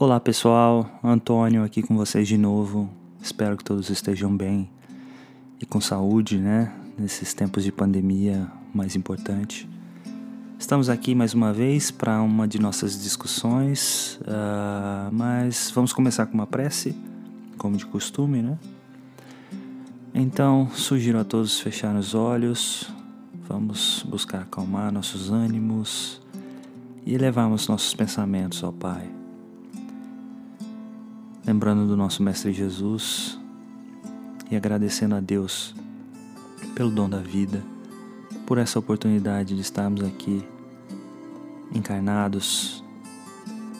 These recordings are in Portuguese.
Olá pessoal, Antônio aqui com vocês de novo. Espero que todos estejam bem e com saúde, né? Nesses tempos de pandemia, mais importante. Estamos aqui mais uma vez para uma de nossas discussões, uh, mas vamos começar com uma prece, como de costume, né? Então, sugiro a todos fecharem os olhos, vamos buscar acalmar nossos ânimos e elevarmos nossos pensamentos ao Pai lembrando do nosso Mestre Jesus e agradecendo a Deus pelo dom da vida, por essa oportunidade de estarmos aqui encarnados,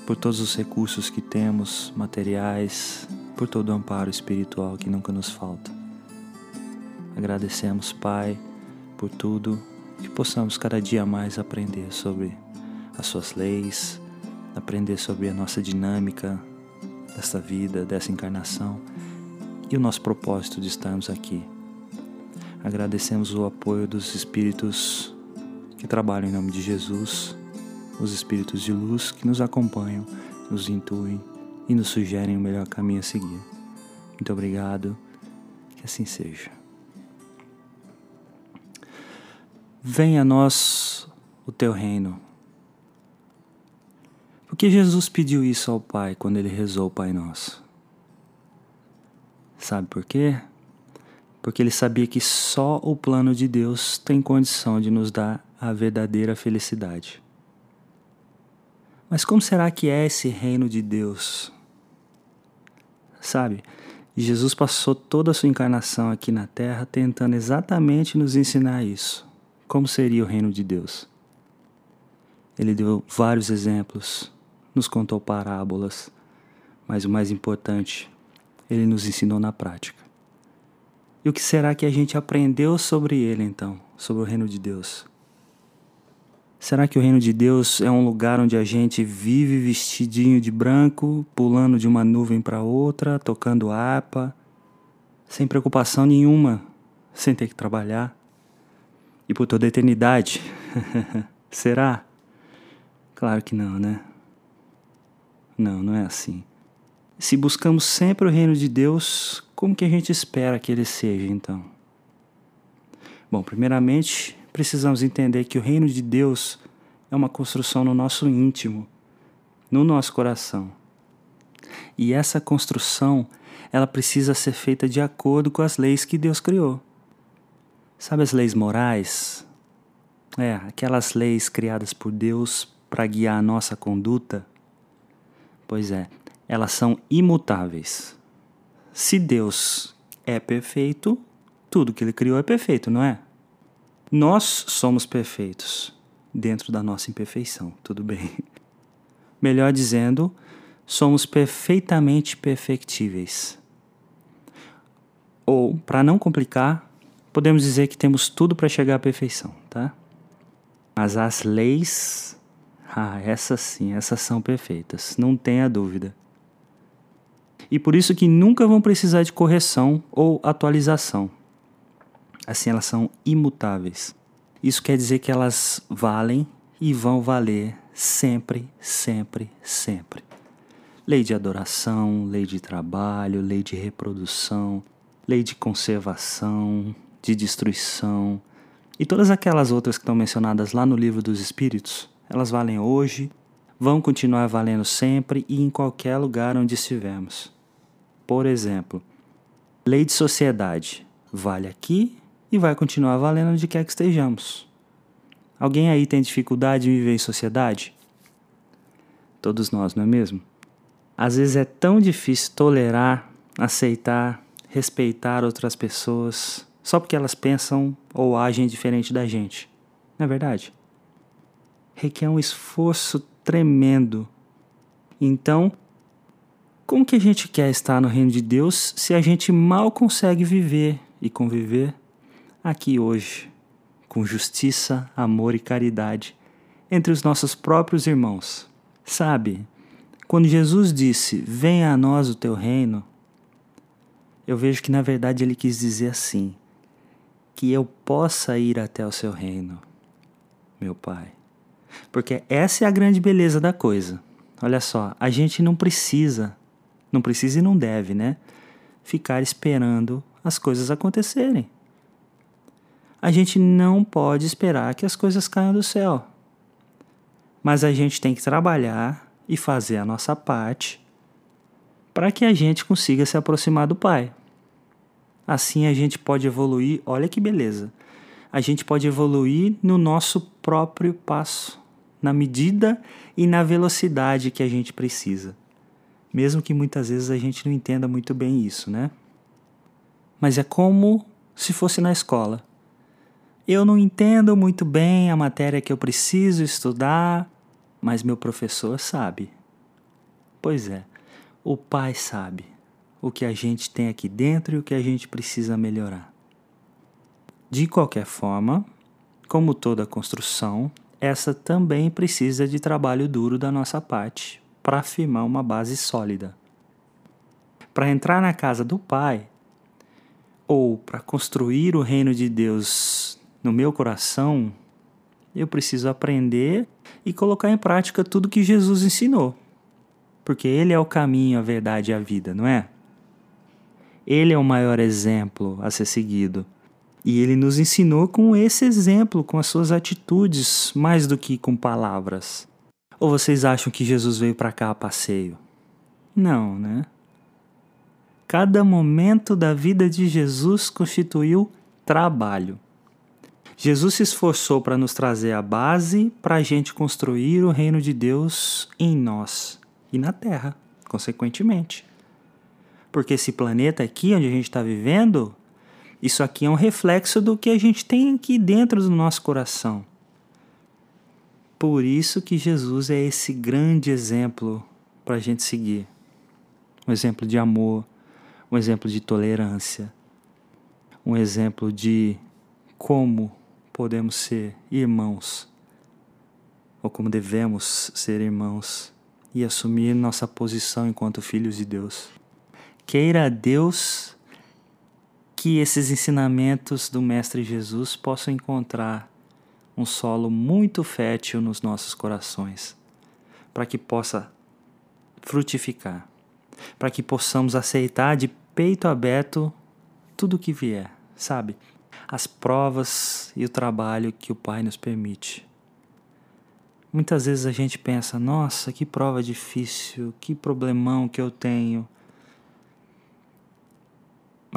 por todos os recursos que temos, materiais, por todo o amparo espiritual que nunca nos falta. Agradecemos, Pai, por tudo, que possamos cada dia mais aprender sobre as Suas leis, aprender sobre a nossa dinâmica, desta vida, dessa encarnação e o nosso propósito de estarmos aqui. Agradecemos o apoio dos espíritos que trabalham em nome de Jesus, os espíritos de luz que nos acompanham, nos intuem e nos sugerem o melhor caminho a seguir. Muito obrigado, que assim seja. Venha a nós o teu reino que Jesus pediu isso ao Pai quando ele rezou o Pai Nosso? Sabe por quê? Porque ele sabia que só o plano de Deus tem condição de nos dar a verdadeira felicidade. Mas como será que é esse reino de Deus? Sabe, Jesus passou toda a sua encarnação aqui na Terra tentando exatamente nos ensinar isso. Como seria o reino de Deus? Ele deu vários exemplos nos contou parábolas, mas o mais importante, ele nos ensinou na prática. E o que será que a gente aprendeu sobre ele então, sobre o reino de Deus? Será que o reino de Deus é um lugar onde a gente vive vestidinho de branco, pulando de uma nuvem para outra, tocando harpa, sem preocupação nenhuma, sem ter que trabalhar? E por toda a eternidade? Será? Claro que não, né? Não, não é assim. Se buscamos sempre o reino de Deus, como que a gente espera que ele seja então? Bom, primeiramente, precisamos entender que o reino de Deus é uma construção no nosso íntimo, no nosso coração. E essa construção, ela precisa ser feita de acordo com as leis que Deus criou. Sabe as leis morais? É, aquelas leis criadas por Deus para guiar a nossa conduta Pois é, elas são imutáveis. Se Deus é perfeito, tudo que ele criou é perfeito, não é? Nós somos perfeitos dentro da nossa imperfeição, tudo bem. Melhor dizendo, somos perfeitamente perfectíveis. Ou, para não complicar, podemos dizer que temos tudo para chegar à perfeição, tá? Mas as leis ah, essas sim, essas são perfeitas, não tenha dúvida. E por isso que nunca vão precisar de correção ou atualização. Assim elas são imutáveis. Isso quer dizer que elas valem e vão valer sempre, sempre, sempre. Lei de adoração, lei de trabalho, lei de reprodução, lei de conservação, de destruição e todas aquelas outras que estão mencionadas lá no livro dos Espíritos elas valem hoje, vão continuar valendo sempre e em qualquer lugar onde estivermos. Por exemplo, lei de sociedade vale aqui e vai continuar valendo onde quer que estejamos. Alguém aí tem dificuldade em viver em sociedade? Todos nós, não é mesmo? Às vezes é tão difícil tolerar, aceitar, respeitar outras pessoas só porque elas pensam ou agem diferente da gente. Não é verdade? Requer um esforço tremendo. Então, como que a gente quer estar no reino de Deus se a gente mal consegue viver e conviver aqui hoje, com justiça, amor e caridade entre os nossos próprios irmãos? Sabe, quando Jesus disse: Venha a nós o teu reino, eu vejo que na verdade ele quis dizer assim: que eu possa ir até o seu reino, meu Pai. Porque essa é a grande beleza da coisa. olha só, a gente não precisa, não precisa e não deve, né? Ficar esperando as coisas acontecerem. A gente não pode esperar que as coisas caiam do céu. Mas a gente tem que trabalhar e fazer a nossa parte para que a gente consiga se aproximar do Pai. Assim a gente pode evoluir, olha que beleza. A gente pode evoluir no nosso próprio passo, na medida e na velocidade que a gente precisa. Mesmo que muitas vezes a gente não entenda muito bem isso, né? Mas é como se fosse na escola. Eu não entendo muito bem a matéria que eu preciso estudar, mas meu professor sabe. Pois é, o pai sabe o que a gente tem aqui dentro e o que a gente precisa melhorar. De qualquer forma, como toda construção, essa também precisa de trabalho duro da nossa parte para afirmar uma base sólida. Para entrar na casa do Pai, ou para construir o reino de Deus no meu coração, eu preciso aprender e colocar em prática tudo que Jesus ensinou. Porque Ele é o caminho, a verdade e a vida, não é? Ele é o maior exemplo a ser seguido. E ele nos ensinou com esse exemplo, com as suas atitudes, mais do que com palavras. Ou vocês acham que Jesus veio para cá a passeio? Não, né? Cada momento da vida de Jesus constituiu trabalho. Jesus se esforçou para nos trazer a base para a gente construir o reino de Deus em nós e na Terra, consequentemente. Porque esse planeta aqui onde a gente está vivendo, isso aqui é um reflexo do que a gente tem aqui dentro do nosso coração. Por isso que Jesus é esse grande exemplo para a gente seguir. Um exemplo de amor, um exemplo de tolerância, um exemplo de como podemos ser irmãos, ou como devemos ser irmãos, e assumir nossa posição enquanto filhos de Deus. Queira Deus que esses ensinamentos do Mestre Jesus possam encontrar um solo muito fértil nos nossos corações, para que possa frutificar, para que possamos aceitar de peito aberto tudo o que vier, sabe? as provas e o trabalho que o Pai nos permite. Muitas vezes a gente pensa: nossa, que prova difícil, que problemão que eu tenho.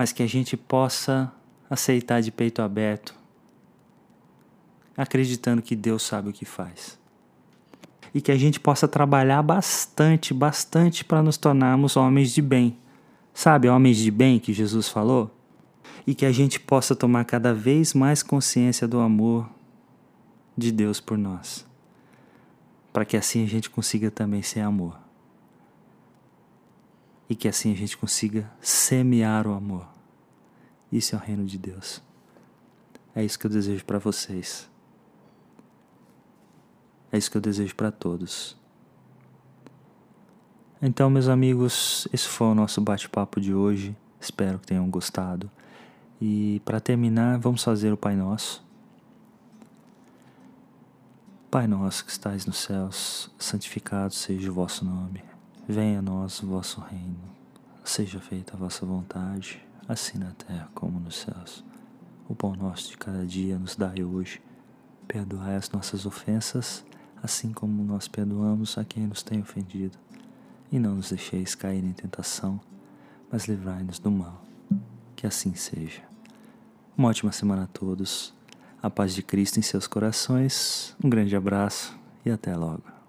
Mas que a gente possa aceitar de peito aberto, acreditando que Deus sabe o que faz. E que a gente possa trabalhar bastante, bastante para nos tornarmos homens de bem. Sabe, homens de bem que Jesus falou? e que a gente possa tomar cada vez mais consciência do amor de Deus por nós, para que assim a gente consiga também ser amor e que assim a gente consiga semear o amor. Isso é o reino de Deus. É isso que eu desejo para vocês. É isso que eu desejo para todos. Então, meus amigos, esse foi o nosso bate-papo de hoje. Espero que tenham gostado. E para terminar, vamos fazer o Pai Nosso. Pai nosso que estais nos céus, santificado seja o vosso nome. Venha a nós o vosso reino. Seja feita a vossa vontade, assim na terra como nos céus. O pão nosso de cada dia nos dai hoje. Perdoai as nossas ofensas, assim como nós perdoamos a quem nos tem ofendido. E não nos deixeis cair em tentação, mas livrai-nos do mal. Que assim seja. Uma ótima semana a todos. A paz de Cristo em seus corações. Um grande abraço e até logo.